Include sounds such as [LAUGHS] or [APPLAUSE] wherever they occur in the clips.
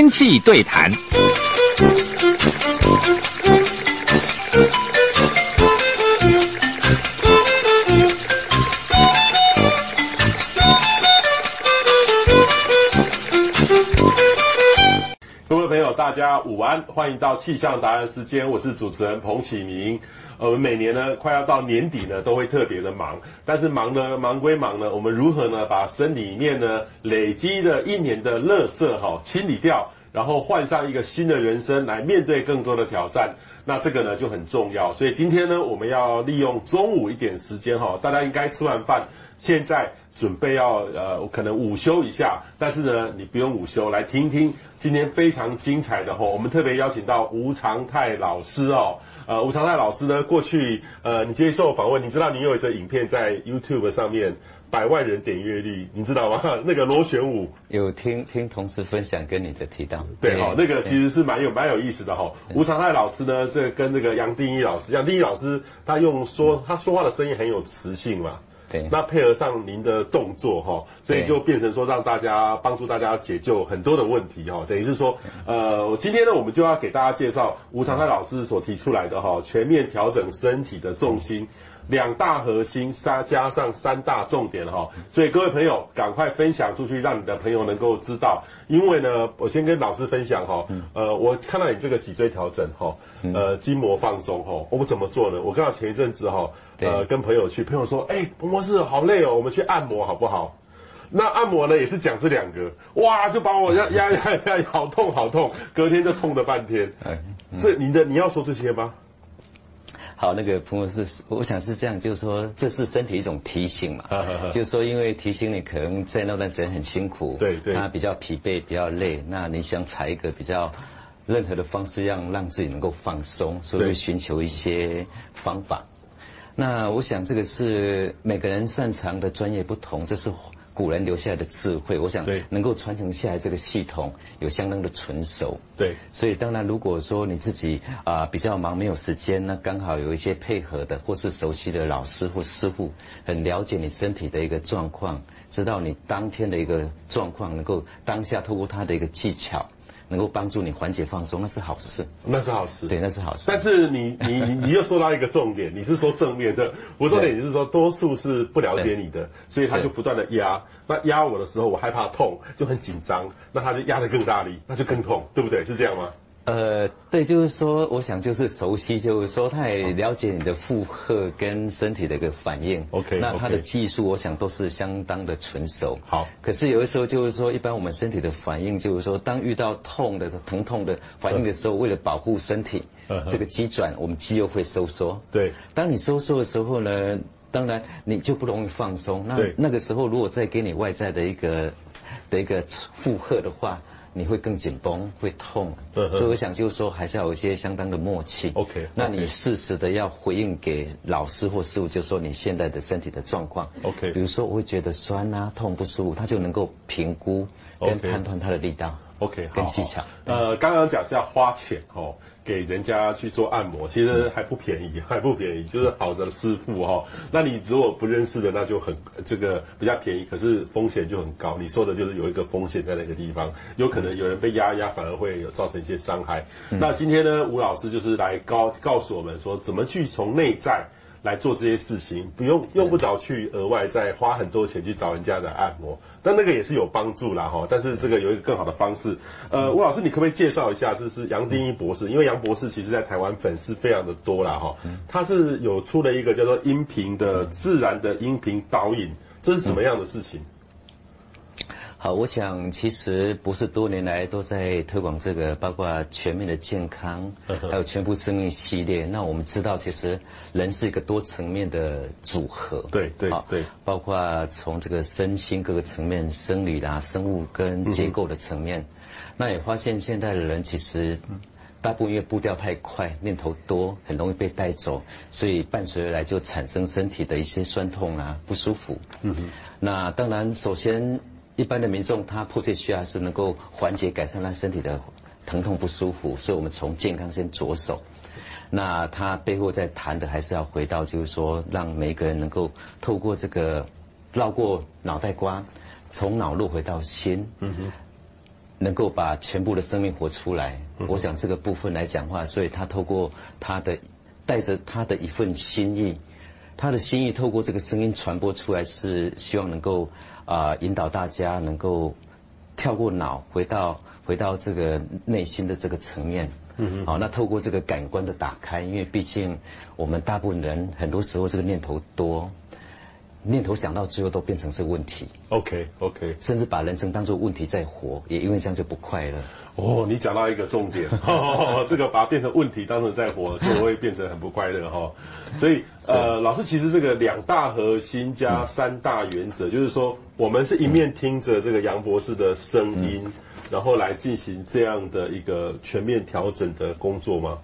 天气对谈。各位朋友，大家午安，欢迎到气象达人时间，我是主持人彭启明。我们每年呢，快要到年底呢，都会特别的忙。但是忙呢，忙归忙呢，我们如何呢，把身里面呢累积的一年的垃圾哈、清理掉，然后换上一个新的人生来面对更多的挑战，那这个呢就很重要。所以今天呢，我们要利用中午一点时间哈、大家应该吃完饭，现在。准备要呃，可能午休一下，但是呢，你不用午休，来听听今天非常精彩的哈。我们特别邀请到吴长泰老师哦，呃，吴长泰老师呢，过去呃，你接受访问，你知道你有一则影片在 YouTube 上面百万人点阅率，你知道吗？[LAUGHS] 那个螺旋舞有听听同事分享跟你的提到，对哈，那个其实是蛮有蛮有意思的哈。吴长泰老师呢，这、跟那个杨定一老师，杨定一老师他用说他说话的声音很有磁性嘛。对，那配合上您的动作哈，所以就变成说让大家帮助大家解救很多的问题哈，等于是说，呃，今天呢，我们就要给大家介绍吴长泰老师所提出来的哈，全面调整身体的重心。两大核心，三加上三大重点哈，所以各位朋友赶快分享出去，让你的朋友能够知道。因为呢，我先跟老师分享哈，呃，我看到你这个脊椎调整哈，呃，筋膜放松哈，我们怎么做呢？我刚好前一阵子哈，呃，跟朋友去，朋友说，哎，彭博士好累哦，我们去按摩好不好？那按摩呢也是讲这两个，哇，就把我压压压压，好痛好痛，隔天就痛了半天。哎这你的你要说这些吗？好，那个朋友是，我想是这样，就是说，这是身体一种提醒嘛，[LAUGHS] 就是说，因为提醒你可能在那段时间很辛苦，对对，他比较疲惫，比较累，那你想采一个比较任何的方式，让让自己能够放松，所以会寻求一些方法。那我想这个是每个人擅长的专业不同，这是。古人留下来的智慧，我想能够传承下来，这个系统有相当的纯熟。对，所以当然，如果说你自己啊、呃、比较忙没有时间，那刚好有一些配合的或是熟悉的老师或师傅，很了解你身体的一个状况，知道你当天的一个状况，能够当下透过他的一个技巧。能够帮助你缓解放松，那是好事，那是好事，对，那是好事。但是你你你你又说到一个重点，你是说正面的，我重点就是说多数是不了解你的，所以他就不断的压，那压我的时候我害怕痛，就很紧张，那他就压得更大力，那就更痛，对不对？是这样吗？呃，对，就是说，我想就是熟悉，就是说，他也了解你的负荷跟身体的一个反应。OK，那他的技术，我想都是相当的纯熟。好，可是有的时候就是说，一般我们身体的反应，就是说，当遇到痛的疼痛的反应的时候，为了保护身体，这个肌转，我们肌肉会收缩。对，当你收缩的时候呢，当然你就不容易放松。那那个时候，如果再给你外在的一个的一个负荷的话。你会更紧绷，会痛，所以我想就是说，还是要有一些相当的默契。OK，那你适时的要回应给老师或师傅，就是说你现在的身体的状况。OK，比如说我会觉得酸啊、痛不舒服，他就能够评估跟判断他的力道。OK，跟技巧。呃，刚刚讲是要花钱哦。给人家去做按摩，其实还不便宜，[LAUGHS] 还不便宜。就是好的师傅哈，那你如果不认识的，那就很这个比较便宜，可是风险就很高。你说的就是有一个风险在那个地方，有可能有人被压压，反而会有造成一些伤害。那今天呢，吴老师就是来告告诉我们说，怎么去从内在。来做这些事情，不用用不着去额外再花很多钱去找人家的按摩，但那个也是有帮助啦哈。但是这个有一个更好的方式，呃，吴老师，你可不可以介绍一下，就是杨定一博士？因为杨博士其实在台湾粉丝非常的多啦哈。他是有出了一个叫做音频的自然的音频导引，这是什么样的事情？好，我想其实不是多年来都在推广这个，包括全面的健康，还有全部生命系列。那我们知道，其实人是一个多层面的组合，对对对，包括从这个身心各个层面，生理啦、生物跟结构的层面。那也发现现在的人其实大部分因为步调太快，念头多，很容易被带走，所以伴随而来就产生身体的一些酸痛啊、不舒服。嗯哼，那当然首先。一般的民众，他迫切需要是能够缓解、改善他身体的疼痛不舒服，所以我们从健康先着手。那他背后在谈的还是要回到，就是说，让每一个人能够透过这个绕过脑袋瓜，从脑路回到心。嗯哼。能够把全部的生命活出来。嗯、我想这个部分来讲话，所以他透过他的带着他的一份心意，他的心意透过这个声音传播出来，是希望能够啊、呃、引导大家能够跳过脑，回到回到这个内心的这个层面。嗯，好，那透过这个感官的打开，因为毕竟我们大部分人很多时候这个念头多。念头想到最后都变成是问题，OK OK，甚至把人生当作问题在活，也因为这样就不快乐。哦，你讲到一个重点，哦、[LAUGHS] [LAUGHS] 这个把它变成问题当成在活，就会变成很不快乐哈、哦。所以呃，老师其实这个两大核心加三大原则，嗯、就是说我们是一面听着这个杨博士的声音，嗯、然后来进行这样的一个全面调整的工作吗？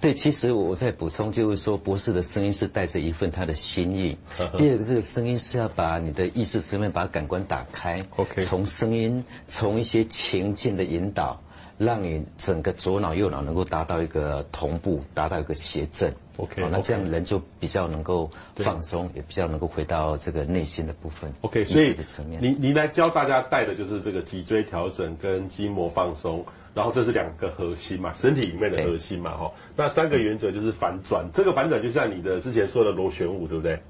对，其实我再补充，就是说，博士的声音是带着一份他的心意。第二个，这个声音是要把你的意识层面，把感官打开。OK，从声音，从一些情境的引导，让你整个左脑右脑能够达到一个同步，达到一个协振。OK，那这样人就比较能够放松，也比较能够回到这个内心的部分。OK，所以你你来教大家带的就是这个脊椎调整跟筋膜放松。然后这是两个核心嘛，身体里面的核心嘛，哈对。那三个原则就是反转，这个反转就像你的之前说的螺旋舞，对不对？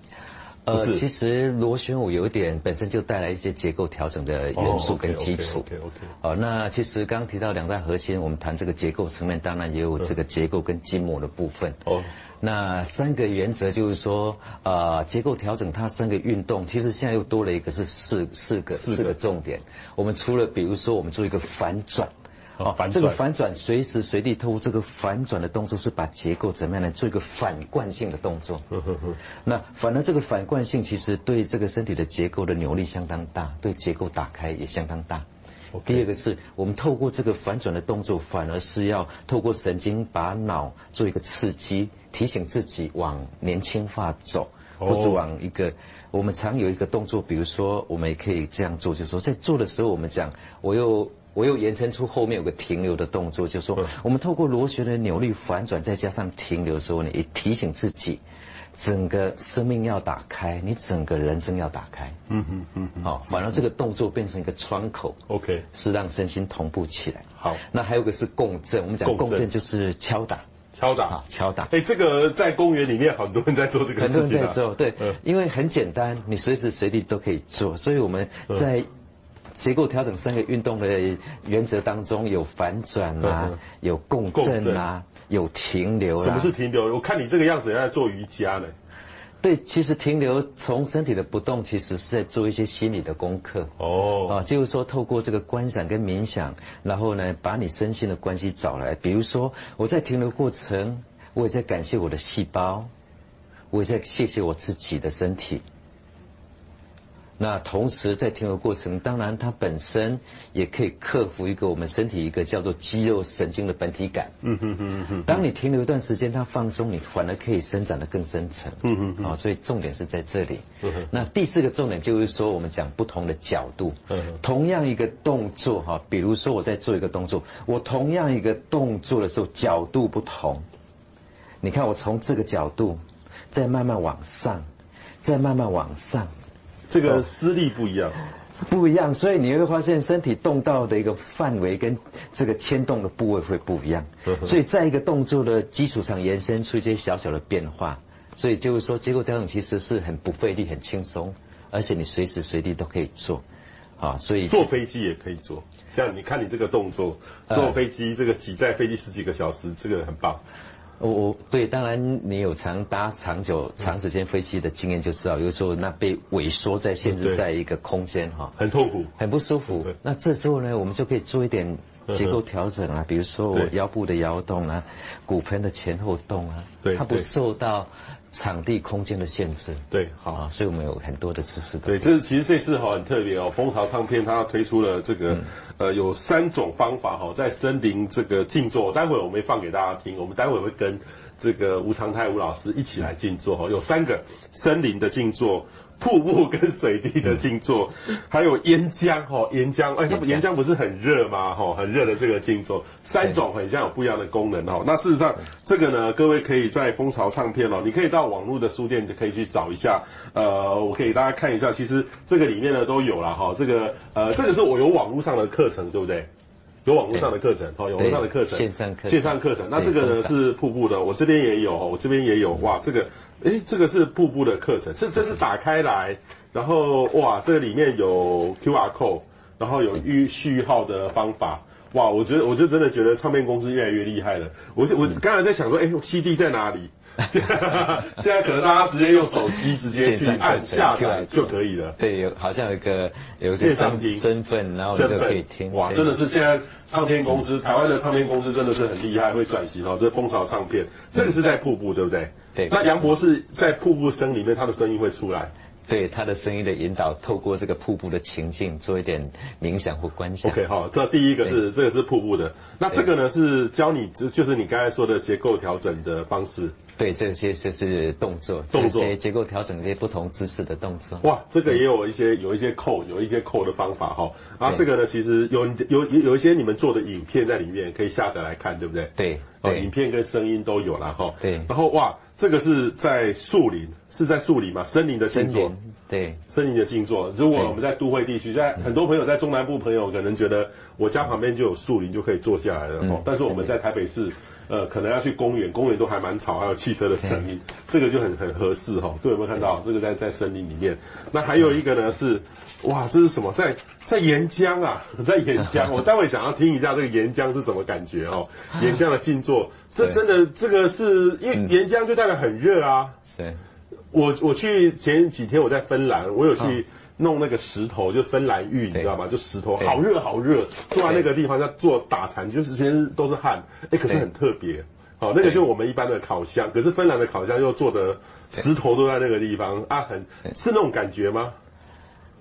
呃，其实螺旋舞有一点本身就带来一些结构调整的元素跟基础。OK OK。哦，那其实刚刚提到两大核心，我们谈这个结构层面，当然也有这个结构跟筋膜的部分。哦。那三个原则就是说，呃，结构调整它三个运动，其实现在又多了一个是四四个四个重点。我们除了比如说我们做一个反转。哦，反这个反转随时随地透过这个反转的动作，是把结构怎么样来做一个反惯性的动作。呵呵呵。那反而这个反惯性其实对这个身体的结构的扭力相当大，对结构打开也相当大。Okay. 第二个是我们透过这个反转的动作，反而是要透过神经把脑做一个刺激，提醒自己往年轻化走，或是往一个我们常有一个动作，比如说我们也可以这样做，就是说在做的时候，我们讲我又。我又延伸出后面有个停留的动作，就是说，我们透过螺旋的扭力反转，再加上停留的时候呢，也提醒自己，整个生命要打开，你整个人生要打开。嗯嗯嗯。好，反而这个动作变成一个窗口，OK，是让身心同步起来。好，那还有个是共振，我们讲共振就是敲打，敲打，敲打。哎，这个在公园里面很多人在做这个事情。很多人在做，对，因为很简单，你随时随地都可以做，所以我们在。结构调整三个运动的原则当中有反转啊，嗯、有共振啊，振有停留啊。什么是停留？我看你这个样子，在做瑜伽呢。对，其实停留从身体的不动，其实是在做一些心理的功课。哦。啊，就是说透过这个观想跟冥想，然后呢，把你身心的关系找来。比如说，我在停留过程，我也在感谢我的细胞，我也在谢谢我自己的身体。那同时在停留过程，当然它本身也可以克服一个我们身体一个叫做肌肉神经的本体感。嗯哼哼哼。当你停留一段时间，它放松，你反而可以伸展得更深层。嗯哼哼。啊，所以重点是在这里。嗯哼。那第四个重点就是说，我们讲不同的角度。嗯哼。同样一个动作哈，比如说我在做一个动作，我同样一个动作的时候角度不同。你看我从这个角度，再慢慢往上，再慢慢往上。这个施力不一样，不一样，所以你会发现身体动到的一个范围跟这个牵动的部位会不一样。所以在一个动作的基础上延伸出一些小小的变化。所以就是说，结构调整其实是很不费力、很轻松，而且你随时随地都可以做。啊，所以坐飞机也可以做。像你看你这个动作，坐飞机这个挤在飞机十几个小时，这个很棒。我我对，当然你有长搭长久长时间飞机的经验就知道，有时候那被萎缩在限制在一个空间哈，很痛苦，很不舒服。那这时候呢，我们就可以做一点结构调整啊，比如说我腰部的摇动啊，骨盆的前后动啊，对，它不受到场地空间的限制。对，好，所以我们有很多的知识。对，这是其实这次哈很特别哦，蜂巢唱片它推出了这个。呃，有三种方法哈，在森林这个静坐，待会我们会放给大家听。我们待会会跟这个吴长泰吴老师一起来静坐哈。有三个森林的静坐、瀑布跟水滴的静坐，还有岩浆哈，岩浆哎，那岩浆不是很热吗？哈，很热的这个静坐，三种很像有不一样的功能哈。那事实上，这个呢，各位可以在蜂巢唱片哦，你可以到网络的书店就可以去找一下。呃，我可以给大家看一下，其实这个里面呢都有了哈。这个呃，这个是我有网络上的课程，对不对？有网络上的课程，哦，有网络上的课程，线上课，线上课程。那这个呢是瀑布的，我这边也有，我这边也有。哇，这个，诶，这个是瀑布的课程，这这是打开来，然后哇，这个里面有 QR code，然后有预序号的方法。哇，我觉得，我就真的觉得唱片公司越来越厉害了。我我刚才在想说，诶，CD 在哪里？[LAUGHS] 现在可能大家直接用手机直接去按下载就可以了。对，有好像有一个有一个身身份，然后就可以听。哇，真的是现在唱片公司，台湾的唱片公司真的是很厉害，会转型哦。这蜂巢唱片，这个是在瀑布，对不对？对。那杨博士在瀑布声里面，他的声音会出来。对他的声音的引导，透过这个瀑布的情境做一点冥想或观想。OK，好，这第一个是这个是瀑布的，那这个呢是教你，就就是你刚才说的结构调整的方式。对，这些就是动作，动作结构调整这些不同姿势的动作。哇，这个也有一些有一些扣，有一些扣的方法哈。然后这个呢，其实有有有有一些你们做的影片在里面可以下载来看，对不对？对，哦，影片跟声音都有了哈。对，然后哇。这个是在树林，是在树林嘛？森林的静坐，对，森林的静坐。如果我们在都会地区，在很多朋友在中南部朋友可能觉得我家旁边就有树林，就可以坐下来了。嗯、但是我们在台北市，呃，可能要去公园，公园都还蛮吵，还有汽车的声音，这个就很很合适哈。各位有没有看到？这个在在森林里面。那还有一个呢是。哇，这是什么？在在岩浆啊，[LAUGHS] 在岩浆。[LAUGHS] 我待会想要听一下这个岩浆是什么感觉哦。[LAUGHS] 岩浆的静坐，这真的这个是因为岩浆就代表很热啊。是。我我去前几天我在芬兰，我有去弄那个石头，就芬兰浴，你知道吗？就石头，好热好热，坐在那个地方在做打禅，就是全身都是汗。哎，可是很特别。好，那个就是我们一般的烤箱，可是芬兰的烤箱又做的石头都在那个地方啊，很是那种感觉吗？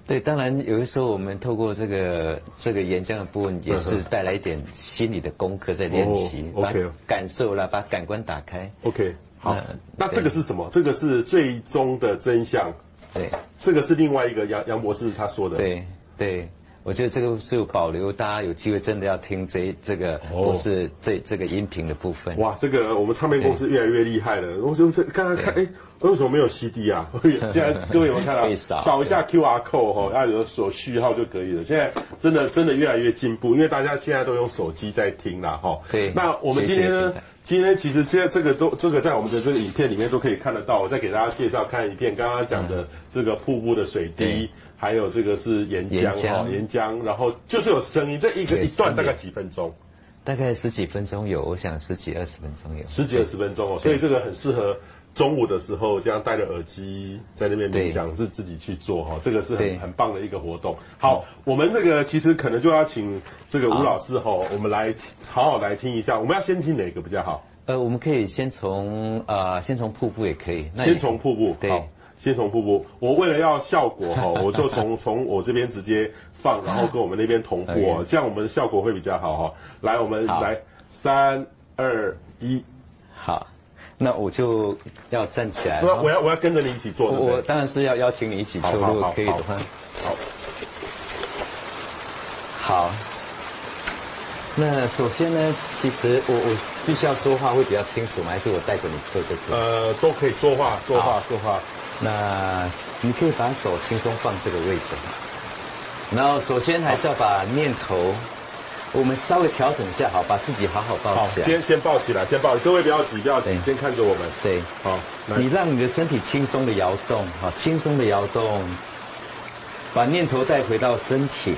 对，当然有的时候我们透过这个这个岩浆的部分，也是带来一点心理的功课在练习，OK，感受了，把感官打开，OK，好，那这个是什么？这个是最终的真相，对，这个是另外一个杨杨博士他说的，对对。我觉得这个是有保留，大家有机会真的要听这这个，不是这这个音频的部分。哇，这个我们唱片公司越来越厉害了。我就这刚刚看，哎，为什么没有 CD 啊？[LAUGHS] 现在各位有没有看到？扫一下 QR code 哈，要有所序号就可以了。现在真的真的越来越进步，因为大家现在都用手机在听了哈。对。那我们今天呢？今天其实这这个都这个在我们的这个影片里面都可以看得到。我再给大家介绍看一片，刚刚讲的这个瀑布的水滴。还有这个是岩浆哈，岩浆，然后就是有声音，这一个一段大概几分钟？大概十几分钟有，我想十几二十分钟有，十几二十分钟哦，所以这个很适合中午的时候这样戴着耳机在那边冥想，是自己去做哈，这个是很很棒的一个活动。好，我们这个其实可能就要请这个吴老师哈，我们来好好来听一下，我们要先听哪个比较好？呃，我们可以先从呃，先从瀑布也可以，先从瀑布对。先从瀑布，我为了要效果哈，[LAUGHS] 我就从从我这边直接放，然后跟我们那边同步哦，[LAUGHS] 这样我们的效果会比较好哈。来，我们来，三二一，好，那我就要站起来。我要我要跟着你一起做。我当然是要邀请你一起做，如果可以的话。好。好。那首先呢，其实我我必须要说话会比较清楚吗？还是我带着你做这个？呃，都可以说话，说话，说话。那你可以把手轻松放这个位置，然后首先还是要把念头，我们稍微调整一下，好，把自己好好抱起来。先先抱起来，先抱。各位不要急，不要急，先看着我们。对，好，你让你的身体轻松的摇动，好，轻松的摇动，把念头带回到身体。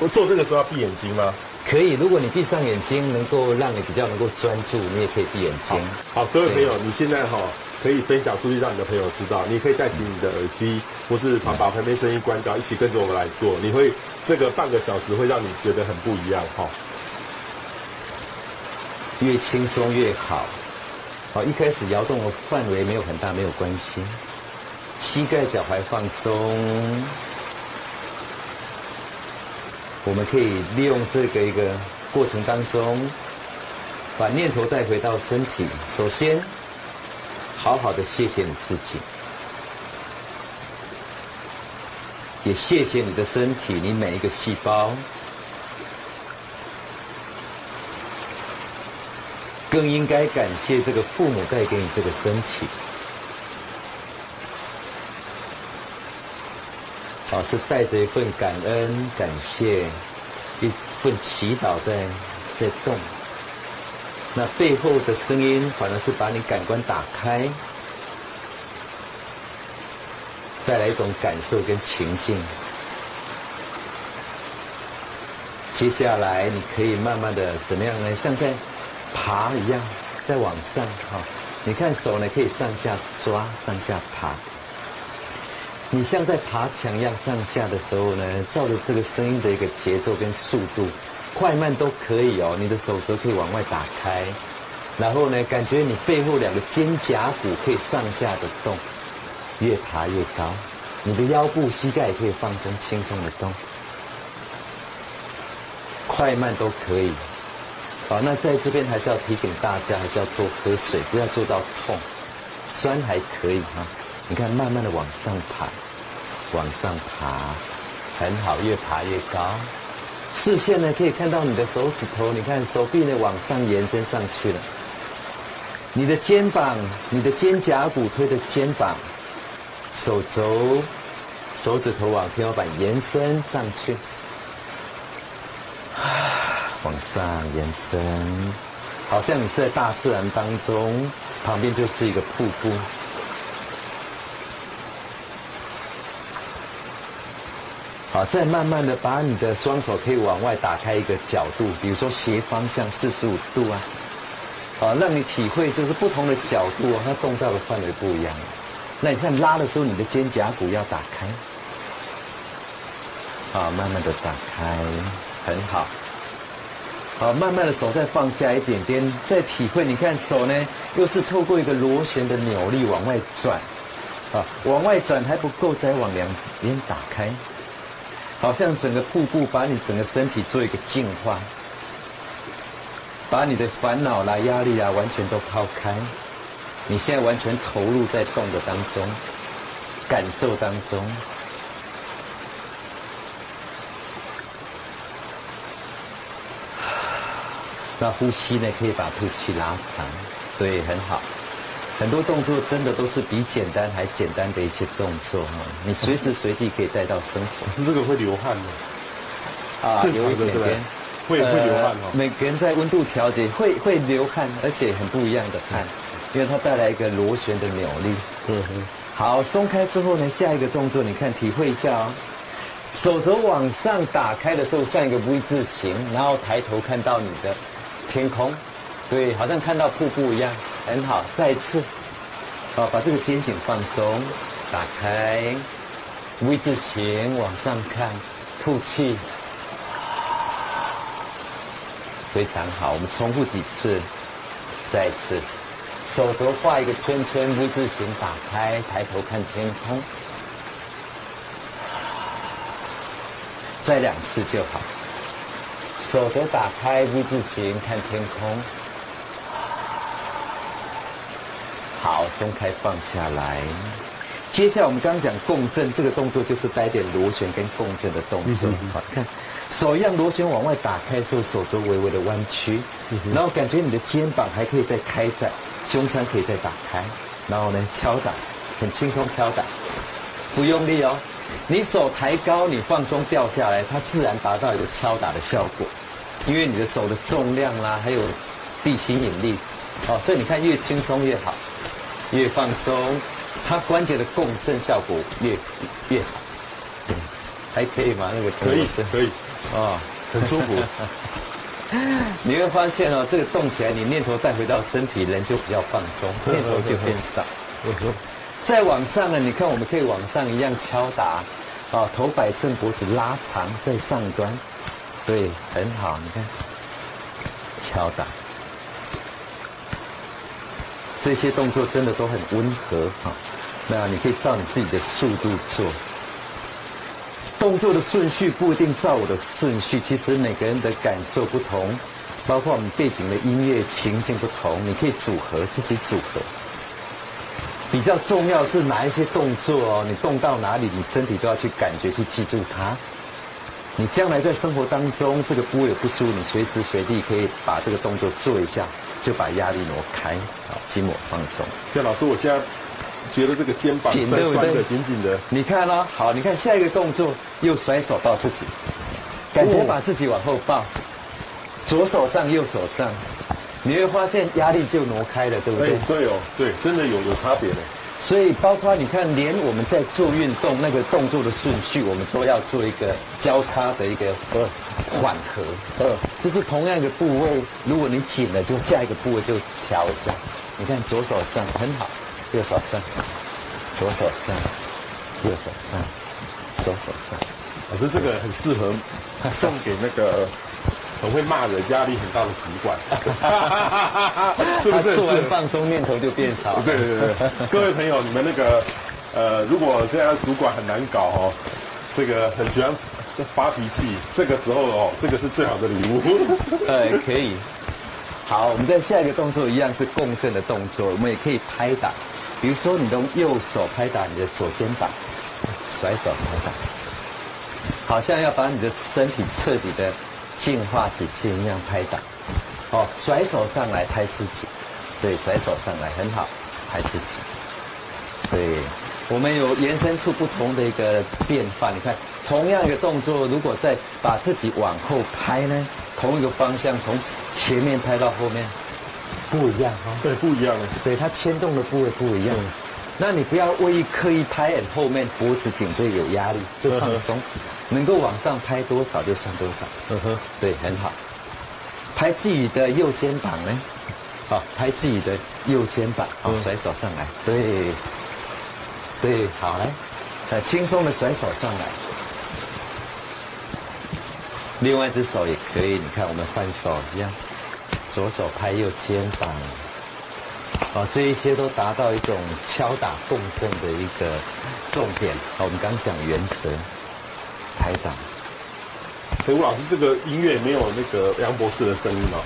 我做这个时候要闭眼睛吗？可以，如果你闭上眼睛，能够让你比较能够专注，你也可以闭眼睛。好，各位朋友，你现在哈。可以分享出去，让你的朋友知道。你可以戴起你的耳机，或是把把旁边声音关掉，一起跟着我们来做。你会这个半个小时会让你觉得很不一样哈。越轻松越好。好，一开始摇动的范围没有很大，没有关系。膝盖脚踝放松。我们可以利用这个一个过程当中，把念头带回到身体。首先。好好的谢谢你自己，也谢谢你的身体，你每一个细胞，更应该感谢这个父母带给你这个身体，老，是带着一份感恩、感谢，一份祈祷在在动。那背后的声音反而是把你感官打开，带来一种感受跟情境。接下来你可以慢慢的怎么样呢？像在爬一样，在往上哈。你看手呢，可以上下抓，上下爬。你像在爬墙一样上下的时候呢，照着这个声音的一个节奏跟速度，快慢都可以哦。你的手肘可以往外打开，然后呢，感觉你背后两个肩胛骨可以上下的动，越爬越高。你的腰部、膝盖也可以放松、轻松的动，快慢都可以。好，那在这边还是要提醒大家，还是要多喝水，不要做到痛，酸还可以哈。你看，慢慢的往上爬，往上爬，很好，越爬越高。视线呢，可以看到你的手指头，你看手臂呢往上延伸上去了。你的肩膀，你的肩胛骨推着肩膀，手肘、手指头往天花板延伸上去，啊，[SIGHS] 往上延伸，好像你是在大自然当中，旁边就是一个瀑布。好，再慢慢的把你的双手可以往外打开一个角度，比如说斜方向四十五度啊，好，让你体会就是不同的角度啊，它动到的范围不一样。那你看拉的时候，你的肩胛骨要打开，好，慢慢的打开，很好。好，慢慢的手再放下一点点，再体会。你看手呢，又是透过一个螺旋的扭力往外转，啊，往外转还不够，再往两边打开。好像整个瀑布把你整个身体做一个净化，把你的烦恼啦、压力啊完全都抛开，你现在完全投入在动的当中，感受当中。那呼吸呢，可以把吐气拉长，对，很好。很多动作真的都是比简单还简单的一些动作哈，你随时随地可以带到生活。可是这个会流汗的啊，有一点点，会会流汗哦。每个人在温度调节会会流汗，而且很不一样的汗，因为它带来一个螺旋的扭力。嗯哼。好，松开之后呢，下一个动作你看体会一下哦，手肘往上打开的时候像一个 V 字形，然后抬头看到你的天空，对，好像看到瀑布一样。很好，再一次，好，把这个肩颈放松，打开，V 字形往上看，吐气，非常好。我们重复几次，再一次，手肘画一个圈圈，V 字形打开，抬头看天空，再两次就好。手肘打开，V 字形看天空。好，松开放下来。接下来我们刚刚讲共振，这个动作就是带点螺旋跟共振的动作。好，看手一样螺旋往外打开的时候，手肘微微的弯曲，然后感觉你的肩膀还可以再开展，胸腔可以再打开，然后呢敲打，很轻松敲打，不用力哦。你手抬高，你放松掉下来，它自然达到一个敲打的效果，因为你的手的重量啦，还有地心引力，哦，所以你看越轻松越好。越放松，它关节的共振效果越越好，还可以吗？那个可以是可以，啊、哦，很舒服。[LAUGHS] 你会发现哦，这个动起来，你念头带回到身体，人就比较放松，念头就变少。再往上呢，你看我们可以往上一样敲打，啊、哦，头摆正，脖子拉长，在上端，对，很好，你看，敲打。这些动作真的都很温和哈，那你可以照你自己的速度做。动作的顺序不一定照我的顺序，其实每个人的感受不同，包括我们背景的音乐情境不同，你可以组合自己组合。比较重要是哪一些动作哦，你动到哪里，你身体都要去感觉去记住它。你将来在生活当中这个部位不舒服，你随时随地可以把这个动作做一下。就把压力挪开，好，筋膜放松。谢老师，我现在觉得这个肩膀紧的紧紧的。你看哦，好，你看下一个动作，又甩手抱自己，感觉把自己往后抱，左手上右手上，你会发现压力就挪开了，对不对？对哦，对，真的有有差别呢。所以包括你看，连我们在做运动那个动作的顺序，我们都要做一个交叉的一个呃缓和，呃，就是同样的部位，如果你紧了，就下一个部位就调一下。你看左手上很好，右手上，左手上，右手上，左手上。老师，这个很适合他送给那个。很会骂人、压力很大的主管，[LAUGHS] 是不是？做完放松，念头就变少。对对对，[LAUGHS] 各位朋友，你们那个呃，如果现在主管很难搞哦，这个很喜欢发脾气，这个时候哦，这个是最好的礼物。[LAUGHS] 哎，可以。好，我们在下一个动作一样是共振的动作，我们也可以拍打，比如说你用右手拍打你的左肩膀，甩手拍打，好像要把你的身体彻底的。净化起劲一样拍打，哦，甩手上来拍自己，对，甩手上来很好，拍自己，对，我们有延伸出不同的一个变化。你看，同样一个动作，如果再把自己往后拍呢，同一个方向从前面拍到后面，不一样哈、哦，对，不一样，对，它牵动的部位不一样。嗯、那你不要为意刻意拍，后面脖子颈椎有压力，就放松。能够往上拍多少就算多少，嗯哼，对，很好。拍自己的右肩膀呢，好，拍自己的右肩膀，好，甩手上来，对，对，好来，很，轻松的甩手上来。另外一只手也可以，你看我们换手一样，左手拍右肩膀，哦，这一些都达到一种敲打共振的一个重点。好，我们刚讲原则。拍打，所以吴老师，这个音乐没有那个杨博士的声音哦？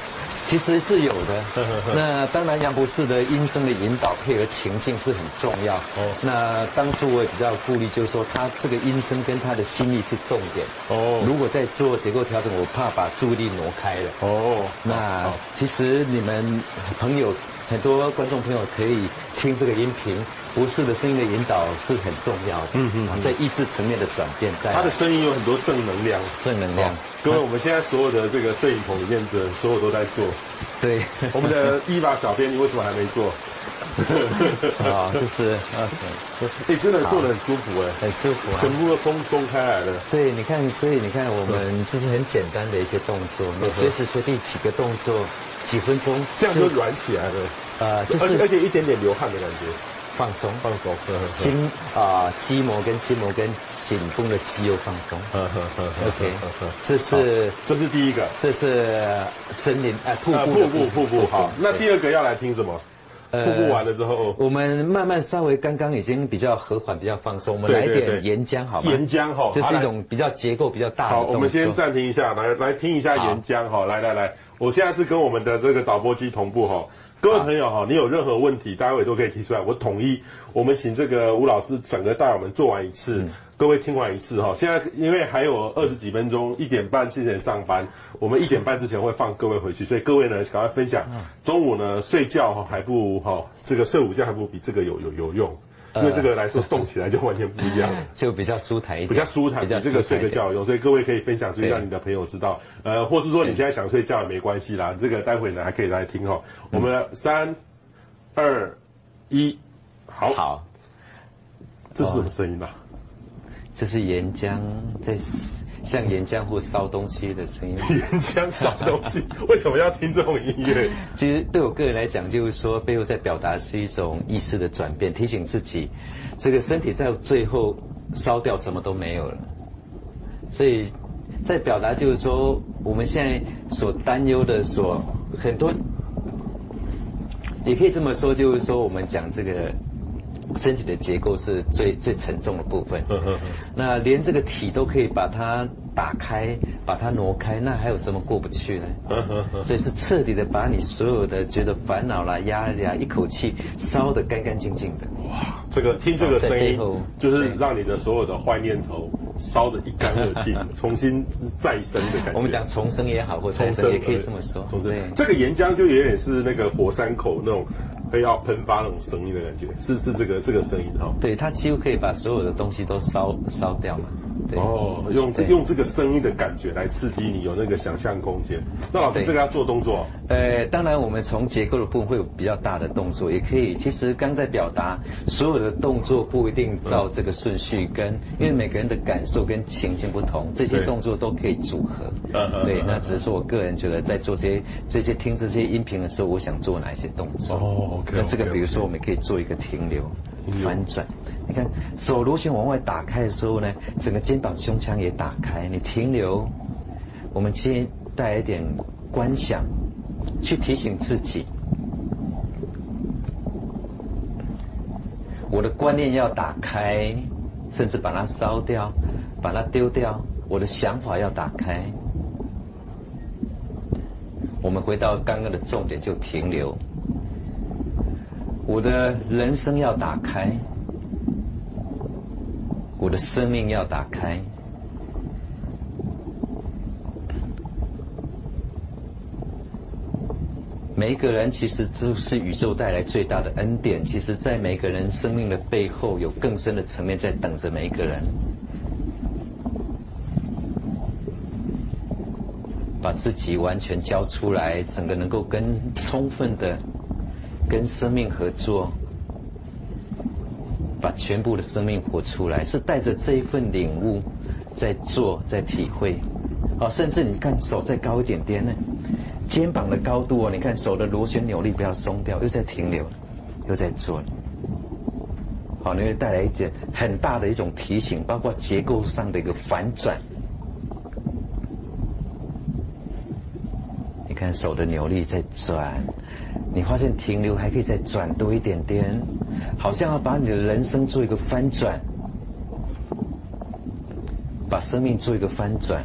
其实是有的。[LAUGHS] 那当然，杨博士的音声的引导配合情境是很重要。哦。那当初我也比较顾虑，就是说他这个音声跟他的心意是重点。哦。如果在做结构调整，我怕把注意力挪开了。哦。那其实你们朋友很多观众朋友可以听这个音频。博士的声音的引导是很重要的，嗯嗯，在意识层面的转变，在他的声音有很多正能量，正能量。各位，我们现在所有的这个摄影棚里面的所有都在做，对，[LAUGHS] 我们的伊娃小编，你为什么还没做？[LAUGHS] 啊，就是，[LAUGHS] 哎，真的做得很舒服哎，很舒服，全部都松松开来了。对，你看，所以你看，我们这些很简单的一些动作，你随时随地几个动作，几分钟，这样就软起来了。呃，就是而且一点点流汗的感觉。放松，放松，筋啊，肌膜跟筋膜跟紧绷的肌肉放松。OK，这是这是第一个，这是森林啊，瀑布瀑布瀑布。好，那第二个要来听什么？瀑布完了之后，我们慢慢稍微刚刚已经比较和缓，比较放松，我们来一点岩浆好吗？岩浆哈，这是一种比较结构比较大的。好，我们先暂停一下，来来听一下岩浆哈，来来来，我现在是跟我们的这个导播机同步哈。各位朋友哈，你有任何问题，待会都可以提出来。我统一，我们请这个吴老师整个带我们做完一次，嗯、各位听完一次哈。现在因为还有二十几分钟，一点半之前上班，我们一点半之前会放各位回去，所以各位呢赶快分享。中午呢睡觉哈还不如哈，这个睡午觉还不如比这个有有有用。因为这个来说，动起来就完全不一样，[LAUGHS] 就比较舒坦一点，比较舒坦，比这个睡个觉有用，所以各位可以分享出去，让你的朋友知道。呃，或是说你现在想睡觉也没关系啦，这个待会呢还可以来听哈。我们三二一，好，好，这是什么声音啊？这是岩浆在。像岩浆或烧东西的声音。[LAUGHS] 岩浆烧东西，[LAUGHS] 为什么要听这种音乐？其实对我个人来讲，就是说背后在表达是一种意识的转变，提醒自己，这个身体在最后烧掉什么都没有了。所以在表达就是说，我们现在所担忧的，所很多，也可以这么说，就是说我们讲这个。身体的结构是最最沉重的部分，那连这个体都可以把它打开，把它挪开，那还有什么过不去呢？所以是彻底的把你所有的觉得烦恼啦、压力啊，一口气烧得干干净净的。哇，这个听这个声音，就是让你的所有的坏念头烧得一干二净，[LAUGHS] 重新再生的感觉。我们讲重生也好，或重生也可以这么说。重生，这个岩浆就有点是那个火山口那种。会要喷发那种声音的感觉，是是这个这个声音哈。对，它几乎可以把所有的东西都烧烧掉嘛。对哦，用这用这个声音的感觉来刺激你，有那个想象空间。那老师，这个要做动作？呃，当然，我们从结构的部分会有比较大的动作，也可以。其实刚在表达所有的动作不一定照这个顺序跟，跟因为每个人的感受跟情境不同，这些动作都可以组合。对，对，那只是说我个人觉得，在做这些这些听这些音频的时候，我想做哪一些动作？哦，OK。那这个比如说，我们可以做一个停留、翻转。看，手螺旋往外打开的时候呢，整个肩膀、胸腔也打开。你停留，我们先带一点观想，去提醒自己，我的观念要打开，甚至把它烧掉，把它丢掉。我的想法要打开。我们回到刚刚的重点，就停留。我的人生要打开。我的生命要打开。每一个人其实都是宇宙带来最大的恩典。其实，在每个人生命的背后，有更深的层面在等着每一个人。把自己完全交出来，整个能够跟充分的跟生命合作。把全部的生命活出来，是带着这一份领悟，在做，在体会，好，甚至你看手再高一点点呢，肩膀的高度哦，你看手的螺旋扭力不要松掉，又在停留，又在做，好，你会带来一点很大的一种提醒，包括结构上的一个反转。你看手的扭力在转，你发现停留还可以再转多一点点。好像要把你的人生做一个翻转，把生命做一个翻转，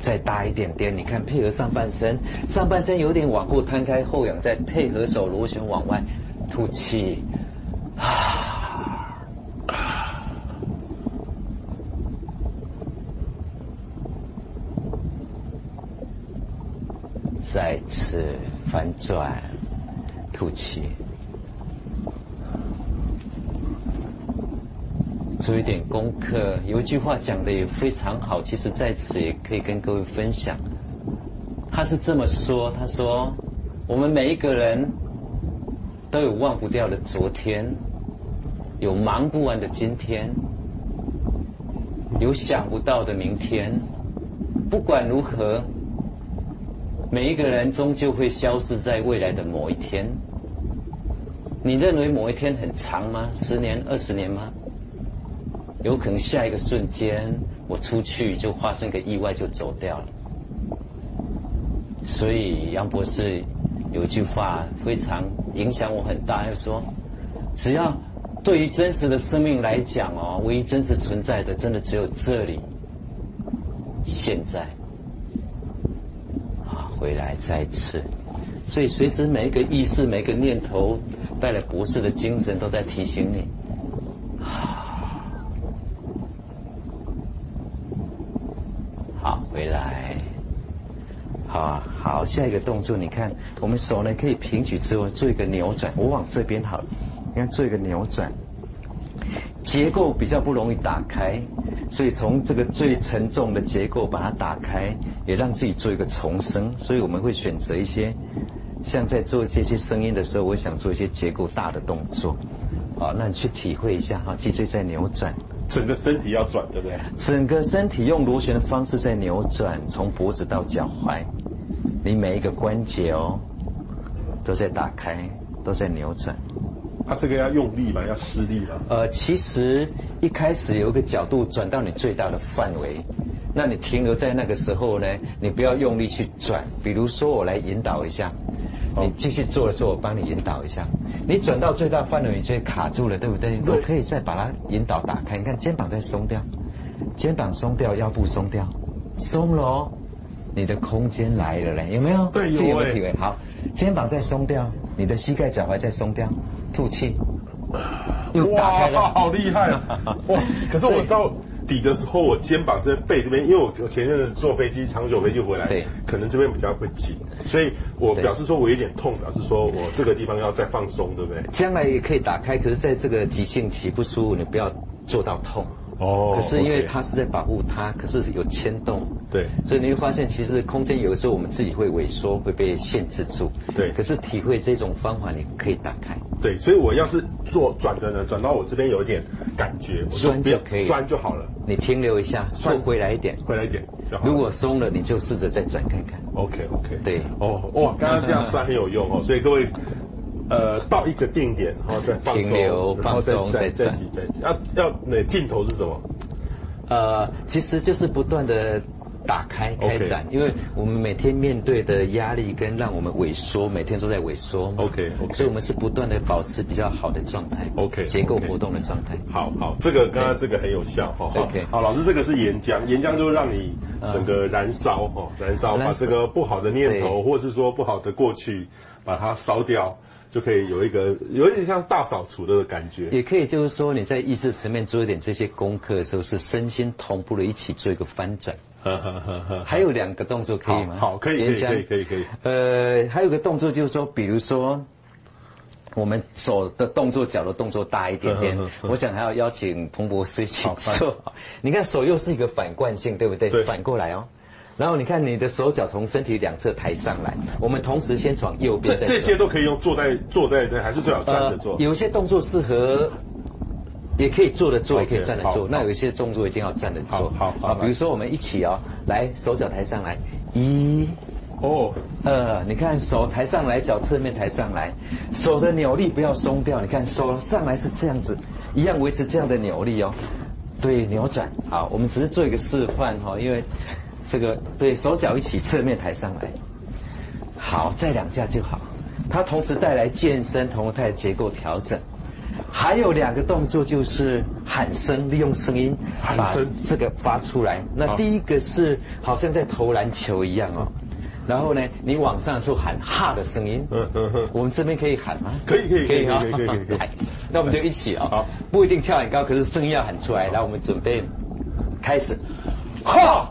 再大一点点。你看，配合上半身，上半身有点往后摊开后仰，再配合手螺旋往外吐气，啊。再次翻转，吐气，做一点功课。有一句话讲的也非常好，其实在此也可以跟各位分享。他是这么说：“他说，我们每一个人都有忘不掉的昨天，有忙不完的今天，有想不到的明天。不管如何。”每一个人终究会消失在未来的某一天。你认为某一天很长吗？十年、二十年吗？有可能下一个瞬间，我出去就发生个意外就走掉了。所以杨博士有一句话非常影响我很大，他说：只要对于真实的生命来讲哦，唯一真实存在的，真的只有这里，现在。回来再次，所以随时每一个意识、每一个念头，带来博士的精神，都在提醒你。[SIGHS] 好，回来。好啊好，下一个动作，你看，我们手呢可以平举之后做一个扭转，我往这边好了，你看做一个扭转。结构比较不容易打开，所以从这个最沉重的结构把它打开，也让自己做一个重生。所以我们会选择一些，像在做这些声音的时候，我想做一些结构大的动作。好，那你去体会一下哈，脊椎在扭转，整个身体要转，对不对？整个身体用螺旋的方式在扭转，从脖子到脚踝，你每一个关节哦，都在打开，都在扭转。它、啊、这个要用力吗？要施力吗？呃，其实一开始有一个角度转到你最大的范围，那你停留在那个时候呢？你不要用力去转。比如说，我来引导一下，你继续做的时候，我帮你引导一下。你转到最大范围，你就会卡住了，对不对？我可以再把它引导打开。你看肩膀在松掉，肩膀松掉，腰部松掉，松了哦，你的空间来了嘞，有没有？对，有。有体会好，肩膀再松掉，你的膝盖脚踝再松掉。吐气，又打开了，哇，好厉害啊！哇，[LAUGHS] 可是我到底的时候，我肩膀这背这边，因为我我前阵子坐飞机长久飞机回来，对，可能这边比较会紧，所以我表示说我有点痛，表示说我这个地方要再放松，对不对？将来也可以打开，可是在这个急性期不舒服，你不要做到痛。哦，可是因为它是在保护它，可是有牵动，对，所以你会发现，其实空间有的时候我们自己会萎缩，会被限制住，对。可是体会这种方法，你可以打开，对。所以我要是做转的呢，转到我这边有一点感觉，酸就可以，酸就好了。你停留一下，酸回来一点，回来一点就好。如果松了，你就试着再转看看。OK OK，对。哦哇，刚刚这样酸很有用哦，所以各位。呃，到一个定点，然后再放松，停留放松，再再挤再。要要那镜头是什么？呃，其实就是不断的打开开展，因为我们每天面对的压力跟让我们萎缩，每天都在萎缩。OK 所以我们是不断的保持比较好的状态。OK，结构活动的状态。好好，这个刚刚这个很有效哈。OK，好，老师这个是岩浆，岩浆就让你整个燃烧哈，燃烧把这个不好的念头或是说不好的过去把它烧掉。就可以有一个有点像大扫除的感觉，也可以就是说你在意识层面做一点这些功课的时候，是身心同步的一起做一个翻转。还有两个动作可以吗？好，可以，可以，可以，可以，可以。呃，还有个动作就是说，比如说我们手的动作、脚的动作大一点点。我想还要邀请彭博士一起做。你看手又是一个反惯性，对不对？对，反过来哦。然后你看你的手脚从身体两侧抬上来，我们同时先从右边。这这些都可以用坐在坐在这，还是最好站着做？呃、有一些动作适合，也可以坐着做，也可以站着做。那有一些动作一定要站着做。好，好，好，比如说我们一起哦，来手脚抬上来，一，哦，二，你看手抬上来，脚侧面抬上来，手的扭力不要松掉。你看手上来是这样子，一样维持这样的扭力哦。对，扭转。好，我们只是做一个示范哈，因为。这个对手脚一起侧面抬上来，好，再两下就好。它同时带来健身同态结构调整，还有两个动作就是喊声，利用声音把这个发出来。那第一个是好像在投篮球一样哦，然后呢，你往上的时候喊哈的声音。嗯嗯嗯，我们这边可以喊吗？可以可以可以可以可以可以。来，[LAUGHS] 那我们就一起啊，好，不一定跳很高，可是声音要喊出来。来，我们准备开始，哈。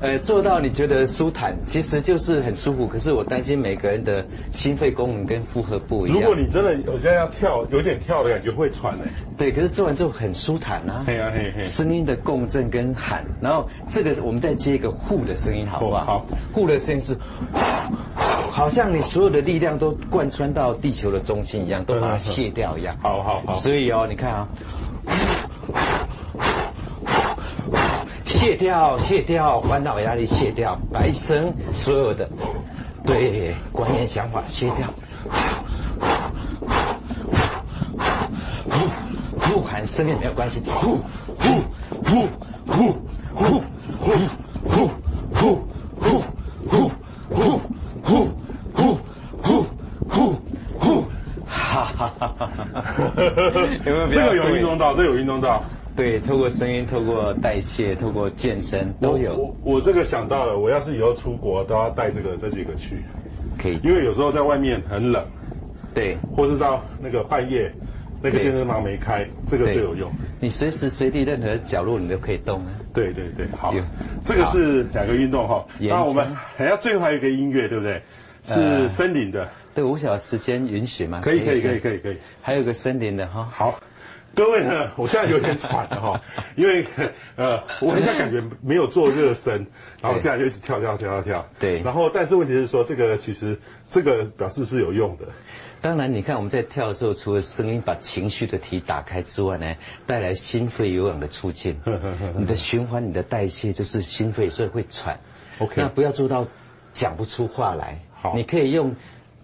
呃，做到你觉得舒坦，其实就是很舒服。可是我担心每个人的心肺功能跟负荷不一样。如果你真的有现在要跳，有点跳的感觉会喘嘞。对，可是做完之后很舒坦啊。嘿啊嘿嘿。声音的共振跟喊，然后这个我们再接一个呼的声音，好不好？好。呼的声音是，好像你所有的力量都贯穿到地球的中心一样，都把它卸掉一样。好好好。所以哦，你看啊。卸掉，卸掉，烦恼压力卸掉，把一生所有的对观念想法卸掉。呼呼喊声音没有关系。呼呼呼呼呼呼呼呼呼呼呼呼呼呼呼呼。哈哈哈哈哈！有没有？这个有运动到，这有运动到。对，透过声音，透过代谢，透过健身都有。我我这个想到了，我要是以后出国都要带这个这几个去，可以。因为有时候在外面很冷，对，或是到那个半夜，那个健身房没开，这个最有用。你随时随地任何角落你都可以动啊。对对对，好，这个是两个运动哈。那我们还要最后还有一个音乐，对不对？是森林的。对，我想时间允许吗？可以可以可以可以可以。还有个森林的哈。好。各位呢，我现在有点喘了哈，[LAUGHS] 因为呃，我现在感觉没有做热身，[LAUGHS] 然后这样就一直跳跳跳跳跳。对。然后，但是问题是说，这个其实这个表示是有用的。当然，你看我们在跳的时候，除了声音把情绪的题打开之外呢，带来心肺有氧的促进。[LAUGHS] 你的循环、你的代谢就是心肺，所以会喘。OK。那不要做到讲不出话来。好。你可以用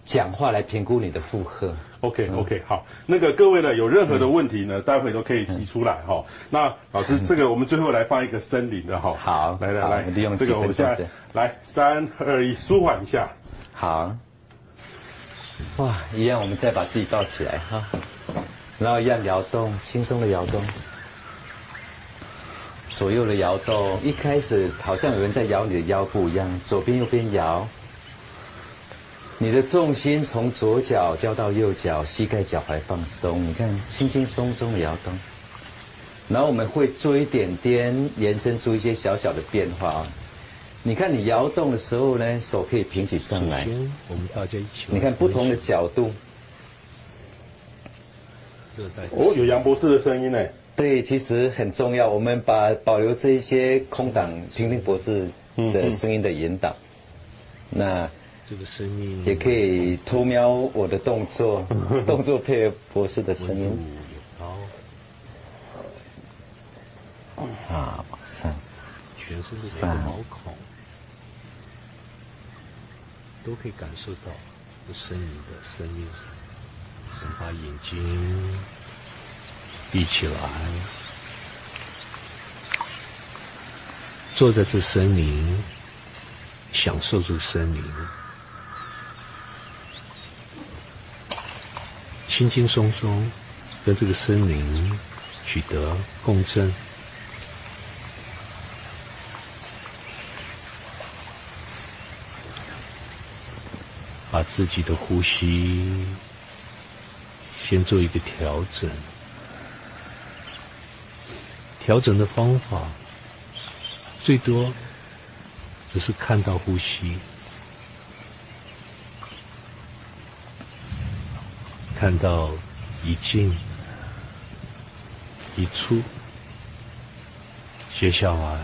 讲话来评估你的负荷。OK OK 好，那个各位呢，有任何的问题呢，待会都可以提出来哈。那老师，这个我们最后来放一个森林的哈。好，来来来，利用这个我们现在来三二一，舒缓一下。好。哇，一样，我们再把自己抱起来哈，然后一样摇动，轻松的摇动，左右的摇动。一开始好像有人在摇你的腰部一样，左边右边摇。你的重心从左脚交到右脚，膝盖脚踝放松，你看轻轻松松的摇动。然后我们会做一点点延伸出一些小小的变化啊。你看你摇动的时候呢，手可以平举上来。我们大家一起。你看不同的角度。哦，有杨博士的声音呢。对，其实很重要。我们把保留这一些空档，听听博士的声音的引导。那这个声音也可以偷瞄我的动作，[LAUGHS] 动作配合博士的声音。好。啊，三，全身的每个毛孔。都可以感受到这声音的生命。我们把眼睛闭起来，坐在这森林，享受这森林，轻轻松松跟这个森林取得共振。把自己的呼吸先做一个调整，调整的方法最多只是看到呼吸，看到一进一出，接下来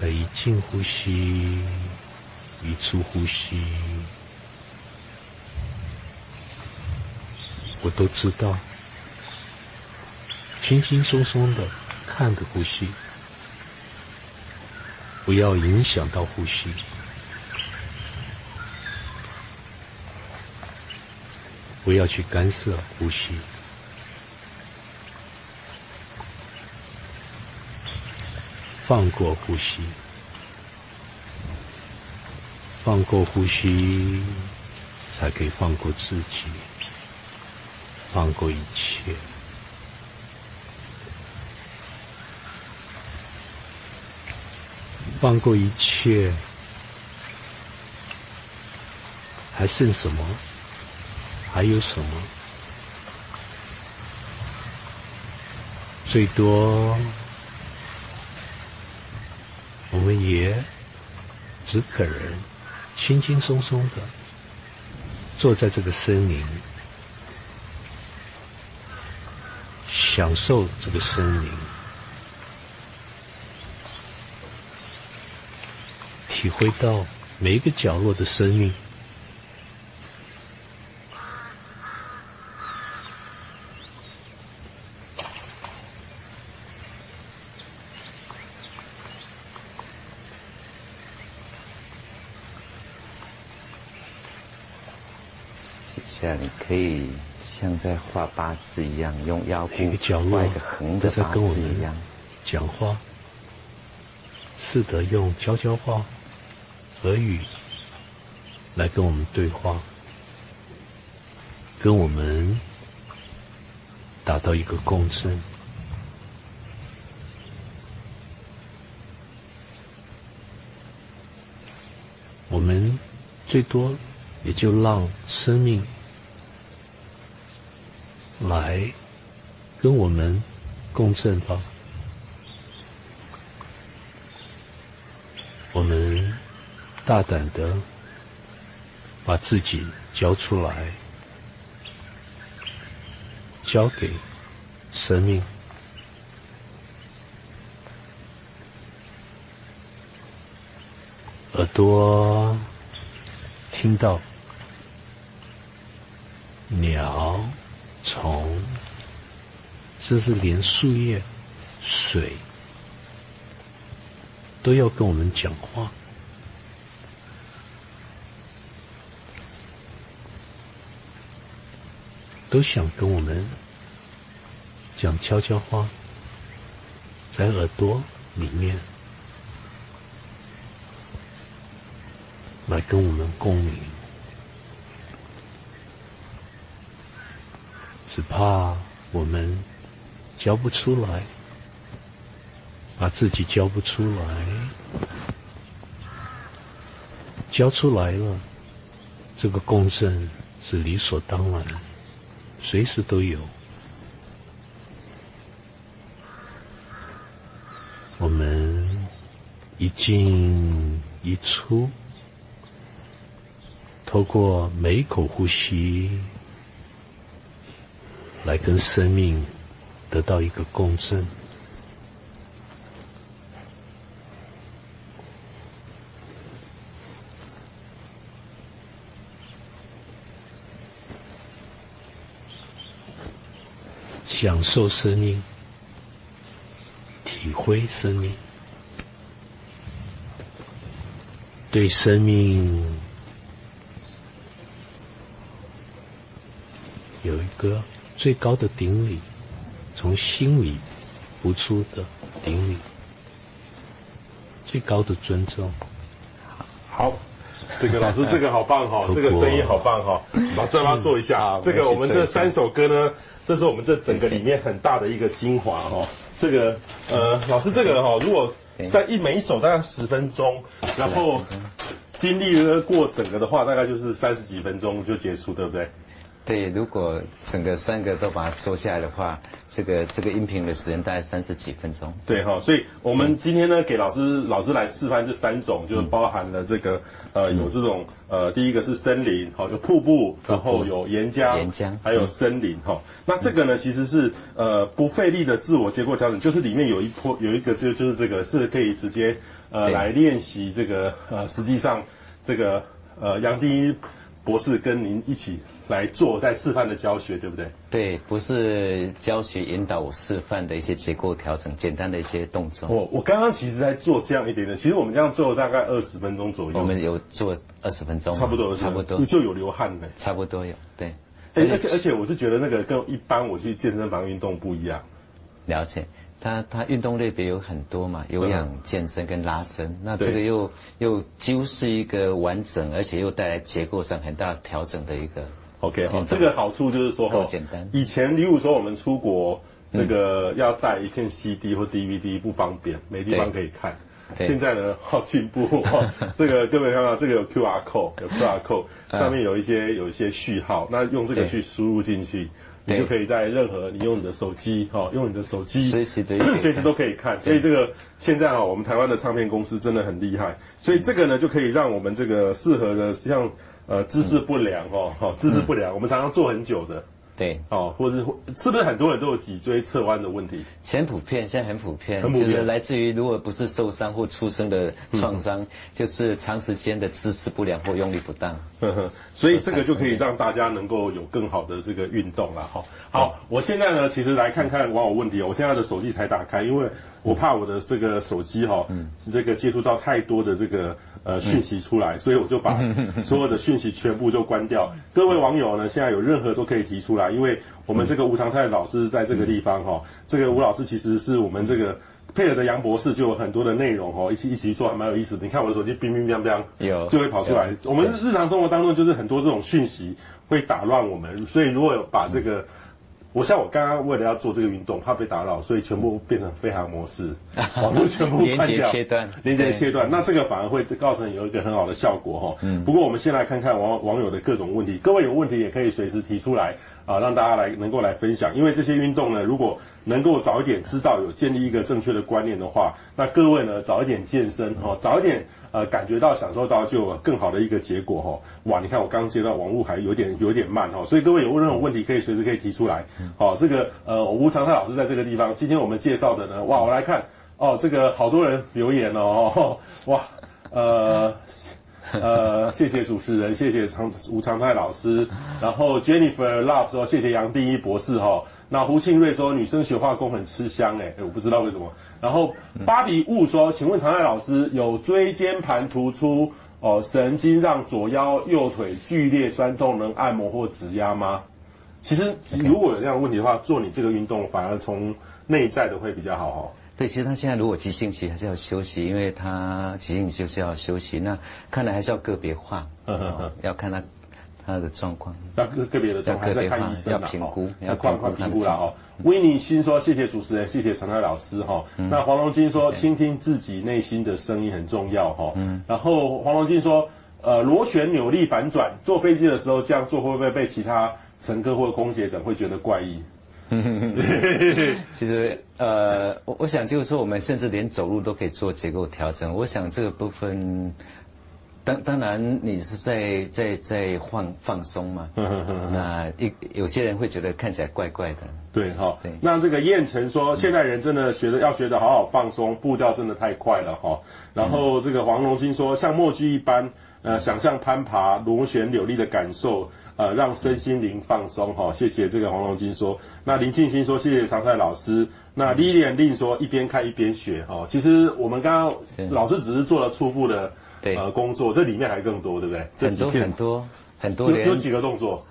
再一进呼吸。一出呼吸，我都知道。轻轻松松的看着呼吸，不要影响到呼吸，不要去干涉呼吸，放过呼吸。放过呼吸，才可以放过自己，放过一切。放过一切，还剩什么？还有什么？最多，我们也只可能。轻轻松松的坐在这个森林，享受这个森林，体会到每一个角落的生命。你可以像在画八字一样，用腰部画一个横的八字一样讲话，试着用悄悄话、耳语来跟我们对话，跟我们达到一个共振。我们最多也就让生命。来，跟我们共振吧。我们大胆的把自己交出来，交给生命。耳朵听到虫，甚至连树叶、水，都要跟我们讲话，都想跟我们讲悄悄话，在耳朵里面来跟我们共鸣。只怕我们教不出来，把自己教不出来，教出来了，这个共振是理所当然，随时都有。我们一进一出，透过每一口呼吸，来跟生命得到一个共振。享受生命。体会生命，对生命有一个最高的顶礼，从心里付出的顶礼，最高的尊重。好，这个老师，这个好棒哈，这个声音好棒哈，老师帮他做一下。这个我们这三首歌呢，这是我们这整个里面很大的一个精华哈。这个呃，老师，这个哈，如果三一每一首大概十分钟，然后经历了过整个的话，大概就是三十几分钟就结束，对不对？对，如果整个三个都把它做下来的话，这个这个音频的时间大概三十几分钟。对哈，所以我们今天呢，给老师老师来示范这三种，就是包含了这个呃，有这种呃，第一个是森林，好，有瀑布，然后有岩浆，岩浆，还有森林哈。那这个呢，其实是呃不费力的自我结构调整，就是里面有一波有一个就就是这个是可以直接呃来练习这个呃，实际上这个呃杨定一博士跟您一起。来做在示范的教学，对不对？对，不是教学引导示范的一些结构调整，简单的一些动作。我我刚刚其实在做这样一点点，其实我们这样做了大概二十分钟左右。我们有做二十分钟，差不多，差不多就有流汗的，差不多有。对，而且而且我是觉得那个跟一般我去健身房运动不一样。了解。它它运动类别有很多嘛，有氧、健身跟拉伸，那这个又又几乎是一个完整，而且又带来结构上很大调整的一个。OK 好，这个好处就是说哈，简单。以前，例如说我们出国，这个要带一片 CD 或 DVD 不方便，没地方可以看。现在呢，好进步哈，[LAUGHS] 这个各位看到这个有 QR code，有 [LAUGHS] QR code，上面有一些有一些序号，那用这个去输入进去，你就可以在任何你用你的手机哈，用你的手机随时 [CLEARS THROAT] 随时都可以看。所以这个现在啊，我们台湾的唱片公司真的很厉害，所以这个呢就可以让我们这个适合的像。呃，姿势不良哦，好，姿势不良，我们常常坐很久的，对，哦，或者是是不是很多人都有脊椎侧弯的问题？前普遍，现在很普遍，很普遍，就是来自于如果不是受伤或出生的创伤，嗯、就是长时间的姿势不良或用力不当。呵呵，所以这个就可以让大家能够有更好的这个运动了哈。好，我现在呢，其实来看看网友问题，我现在的手机才打开，因为我怕我的这个手机哈，嗯，这个接触到太多的这个。呃，讯息出来，所以我就把 [LAUGHS] 所有的讯息全部就关掉。各位网友呢，现在有任何都可以提出来，因为我们这个吴长泰老师在这个地方哈，这个吴老师其实是我们这个配合的杨博士，就有很多的内容哈，一起一起做还蛮有意思的。你看我的手机，乒乒乓乓，有就会跑出来。我们日常生活当中就是很多这种讯息会打乱我们，所以如果有把这个。我像我刚刚为了要做这个运动，怕被打扰，所以全部变成飞行模式，[LAUGHS] 网络全部连接切断，连接切断。那这个反而会造成有一个很好的效果哈。嗯。不过我们先来看看网网友的各种问题，各位有问题也可以随时提出来啊，让大家来能够来分享。因为这些运动呢，如果能够早一点知道，有建立一个正确的观念的话，那各位呢早一点健身哈，早一点。呃，感觉到、享受到，就有更好的一个结果哈。哇，你看我刚刚接到网络还有点有点慢哈，所以各位有任何问题可以随时可以提出来。好，这个呃，吴长泰老师在这个地方，今天我们介绍的呢，哇，我来看哦，这个好多人留言哦，哇，呃呃，谢谢主持人，谢谢长吴长泰老师，然后 Jennifer Love 说谢谢杨定一博士哈。那胡庆瑞说女生学化工很吃香哎，我不知道为什么。然后芭比雾说：“请问常泰老师，有椎间盘突出哦，神经让左腰右腿剧烈酸痛，能按摩或指压吗？”其实如果有这样的问题的话，做你这个运动反而从内在的会比较好哦。对，其实他现在如果急性期还是要休息，因为他急性期就是要休息。那看来还是要个别化，要看他他的状况，要个个别的状况还在看医生要评估，要快快评估了哦。维尼心说：“谢谢主持人，谢谢陈泰老师哈。嗯”那黄龙金说：“倾听自己内心的声音很重要哈。”嗯。然后黄龙金说：“呃，螺旋扭力反转，坐飞机的时候这样做会不会被其他乘客或空姐等会觉得怪异？” [LAUGHS] 其实呃，我我想就是说，我们甚至连走路都可以做结构调整。我想这个部分。当当然，你是在在在放放松嘛？那一有些人会觉得看起来怪怪的。对哈。对。那这个燕城说，现代人真的学的要学的好好放松，步调真的太快了哈。然后这个黄龙金说，像墨剧一般，呃，想象攀爬螺旋柳力的感受，呃，让身心灵放松哈。谢谢这个黄龙金说。那林静心说，谢谢常泰老师。那 Lilian 令说，一边看一边学哈。其实我们刚刚老师只是做了初步的。对，呃，工作这里面还更多，对不对？很多很多很多有有几个动作？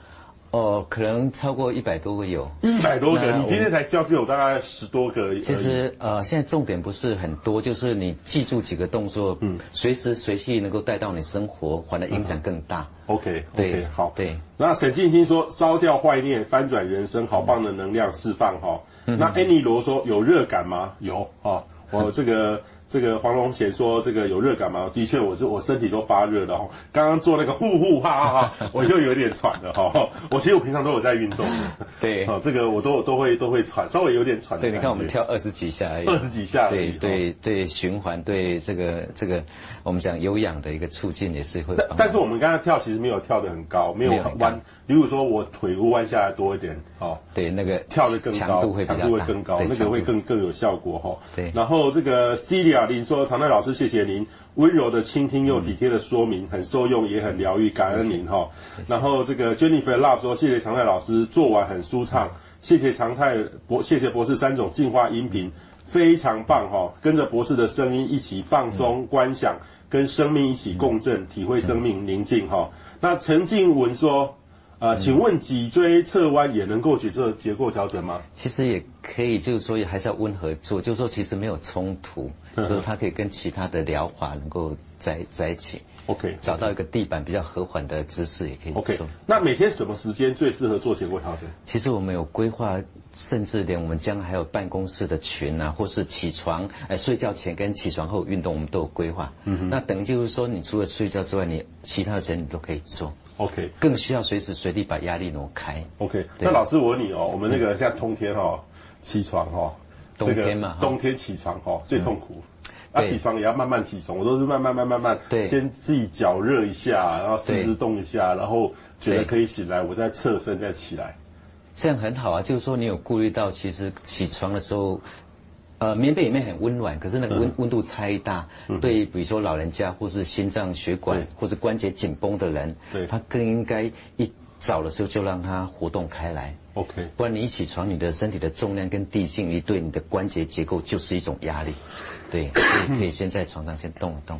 哦，可能超过一百多个有。一百多个，你今天才教给我大概十多个而已。其实呃，现在重点不是很多，就是你记住几个动作，嗯，随时随地能够带到你生活，反而影响更大。OK，对，好，对。那沈静心说，烧掉坏念，翻转人生，好棒的能量释放哈。那安妮罗说，有热感吗？有啊，我这个。这个黄龙贤说：“这个有热感吗？的确，我是我身体都发热的哈。刚刚做那个呼呼哈哈哈，我又有点喘了哈。我其实我平常都有在运动的，对，[LAUGHS] 这个我都都会都会喘，稍微有点喘。对，你看我们跳二十几下而已，二十几下对对对，循环对这个这个我们讲有氧的一个促进也是会。但是我们刚刚跳其实没有跳得很高，没有弯。比如说我腿弯下来多一点，哦，对，那个跳得更高，强度会更高，那个会更更有效果哈。对，然后这个您说，常泰老师，谢谢您温柔的倾听又体贴的说明，很受用，也很疗愈，感恩您哈。然后这个 Jennifer Love 说，谢谢常泰老师，做完很舒畅，谢谢常泰博，谢谢博士三种净化音频，非常棒哈，跟着博士的声音一起放松观想，跟生命一起共振，体会生命宁静哈。那陈静文说。啊、呃，请问脊椎侧弯也能够去做结构调整吗？其实也可以，就是说也还是要温和做，就是说其实没有冲突，嗯、就是它可以跟其他的疗法能够在在一起。OK，找到一个地板比较和缓的姿势也可以做。OK，那每天什么时间最适合做结构调整？其实我们有规划，甚至连我们将来还有办公室的群啊，或是起床哎睡觉前跟起床后运动，我们都有规划。嗯哼，那等于就是说，你除了睡觉之外，你其他的时间你都可以做。OK，更需要随时随地把压力挪开。OK，那老师我问你哦，我们那个像冬天哈，起床哈，冬天嘛，冬天起床哈最痛苦，啊起床也要慢慢起床，我都是慢慢慢慢慢，对，先自己脚热一下，然后四肢动一下，然后觉得可以醒来，我再侧身再起来，这样很好啊。就是说你有顾虑到，其实起床的时候。呃，棉被里面很温暖，可是那个温温度差异大，嗯、对，比如说老人家或是心脏血管或是关节紧绷的人，对，他更应该一早的时候就让他活动开来。OK，不然你一起床，你的身体的重量跟地心引力对你的关节结构就是一种压力。对，所以可以先在床上先动一动，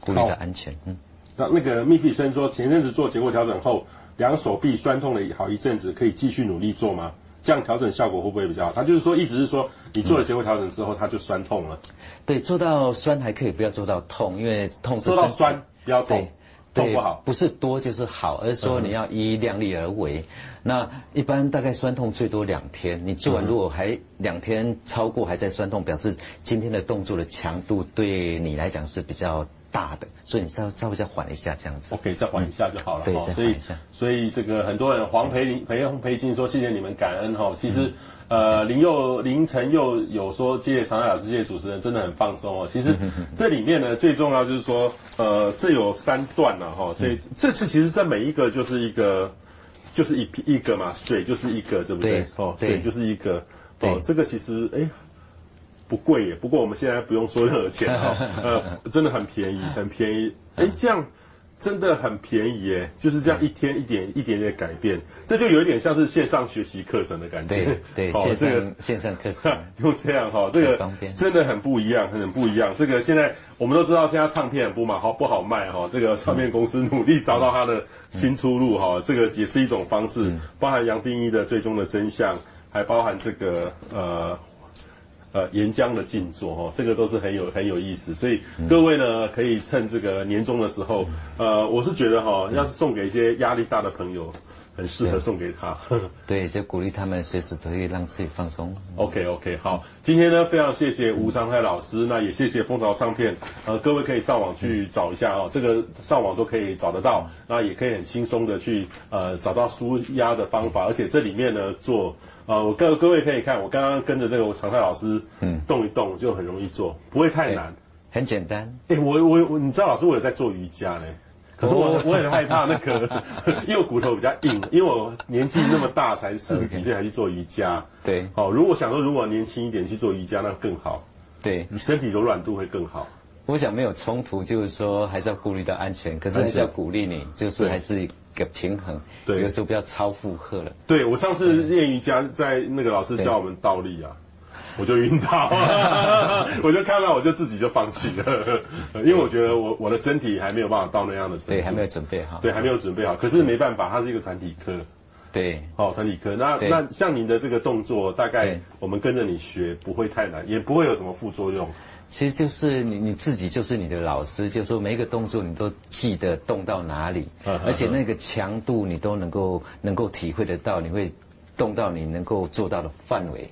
顾虑到安全。嗯，那那个密闭生说，前阵子做结构调整后，两手臂酸痛了好一阵子，可以继续努力做吗？这样调整效果会不会比较好？他就是说，意思是说，你做了结构调整之后，它就酸痛了。对，做到酸还可以，不要做到痛，因为痛是做到酸不要痛，对不好。不是多就是好，而是说你要依量力而为。那一般大概酸痛最多两天，你做完如果还两天超过还在酸痛，表示今天的动作的强度对你来讲是比较。大的，所以你稍微稍微再缓一下这样子，OK，再缓一下就好了。对，所以所以这个很多人黄培林培培金说谢谢你们感恩哈。其实呃林佑凌晨又有说谢谢常泰老师，谢谢主持人，真的很放松哦。其实这里面呢最重要就是说呃这有三段了哈。这这次其实在每一个就是一个就是一一个嘛，水就是一个对不对？哦，水就是一个哦，这个其实哎。不贵耶，不过我们现在不用说任何钱哈，[LAUGHS] 呃，真的很便宜，[LAUGHS] 很便宜。哎，这样真的很便宜耶，就是这样一天一点一点点改变，这就有一点像是线上学习课程的感觉。对对，好，[LAUGHS] 这个线上课程用这样哈，这个真的很不一样，很不一样。这个现在我们都知道，现在唱片很不嘛好不好卖哈，这个唱片公司努力找到它的新出路哈，这个也是一种方式，包含杨定一的最终的真相，还包含这个呃。呃岩浆的静坐哈，这个都是很有很有意思。所以各位呢，可以趁这个年终的时候，呃，我是觉得哈，要是送给一些压力大的朋友。很适合送给他，[LAUGHS] 对，就鼓励他们随时都可以让自己放松。OK OK，好，今天呢非常谢谢吴长泰老师，那也谢谢蜂巢唱片，呃，各位可以上网去找一下哦，这个上网都可以找得到，那也可以很轻松的去呃找到舒压的方法，而且这里面呢做呃，我各各位可以看，我刚刚跟着这个我常泰老师嗯动一动就很容易做，不会太难，很简单。哎，我我我，你知道老师我有在做瑜伽呢。可是我我很害怕那个，[LAUGHS] 因为我骨头比较硬，因为我年纪那么大，才四十几岁还去做瑜伽。对，好，如果想说如果年轻一点去做瑜伽，那更好。对，你身体柔软度会更好。我想没有冲突，就是说还是要顾虑到安全，可是还是要鼓励你，就是还是一个平衡。对，有时候不要超负荷了。对，我上次练瑜伽，在那个老师教我们倒立啊。我就晕倒，[LAUGHS] 我就看到我就自己就放弃了，因为我觉得我我的身体还没有办法到那样的程度，对，还没有准备好，对，还没有准备好。可是没办法，它是一个团体课，对，哦，团体课。那那像您的这个动作，大概我们跟着你学不会太难，也不会有什么副作用。其实就是你你自己就是你的老师，就是说每一个动作你都记得动到哪里，而且那个强度你都能够能够体会得到，你会。动到你能够做到的范围。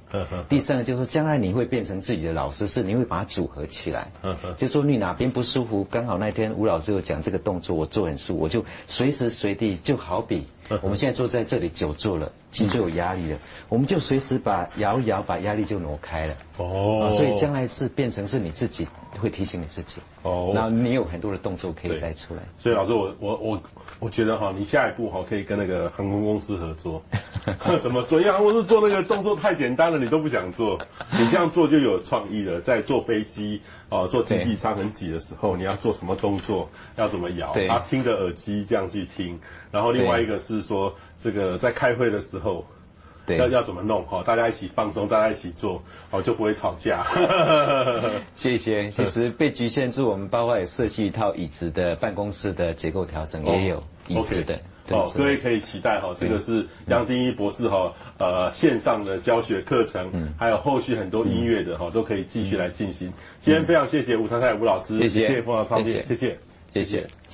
第三个就是说，将来你会变成自己的老师，是你会把它组合起来。就说你哪边不舒服，刚好那天吴老师有讲这个动作，我做很舒服，我就随时随地，就好比我们现在坐在这里久坐了，脊椎有压力了，我们就随时把摇一摇，把压力就挪开了。哦，所以将来是变成是你自己会提醒你自己。哦，然后你有很多的动作可以带出来。所以老师，我我我。我觉得哈，你下一步哈可以跟那个航空公司合作，[LAUGHS] 怎么做？因为航空公司做那个动作太简单了，你都不想做。你这样做就有创意了。在坐飞机哦，坐经济舱很挤的时候，你要做什么动作？要怎么摇？啊，听着耳机这样去听。然后另外一个是说，这个在开会的时候，对，要要怎么弄？哈，大家一起放松，大家一起做，哦，就不会吵架。[LAUGHS] 谢谢。其实被局限住，我们包括也设计一套椅子的办公室的结构调整，也有椅子的。哦，各位可以期待哈，这个是杨定一博士哈，呃，线上的教学课程，还有后续很多音乐的哈，都可以继续来进行。今天非常谢谢吴长泰吴老师，谢谢凤凰唱片，谢谢，谢谢。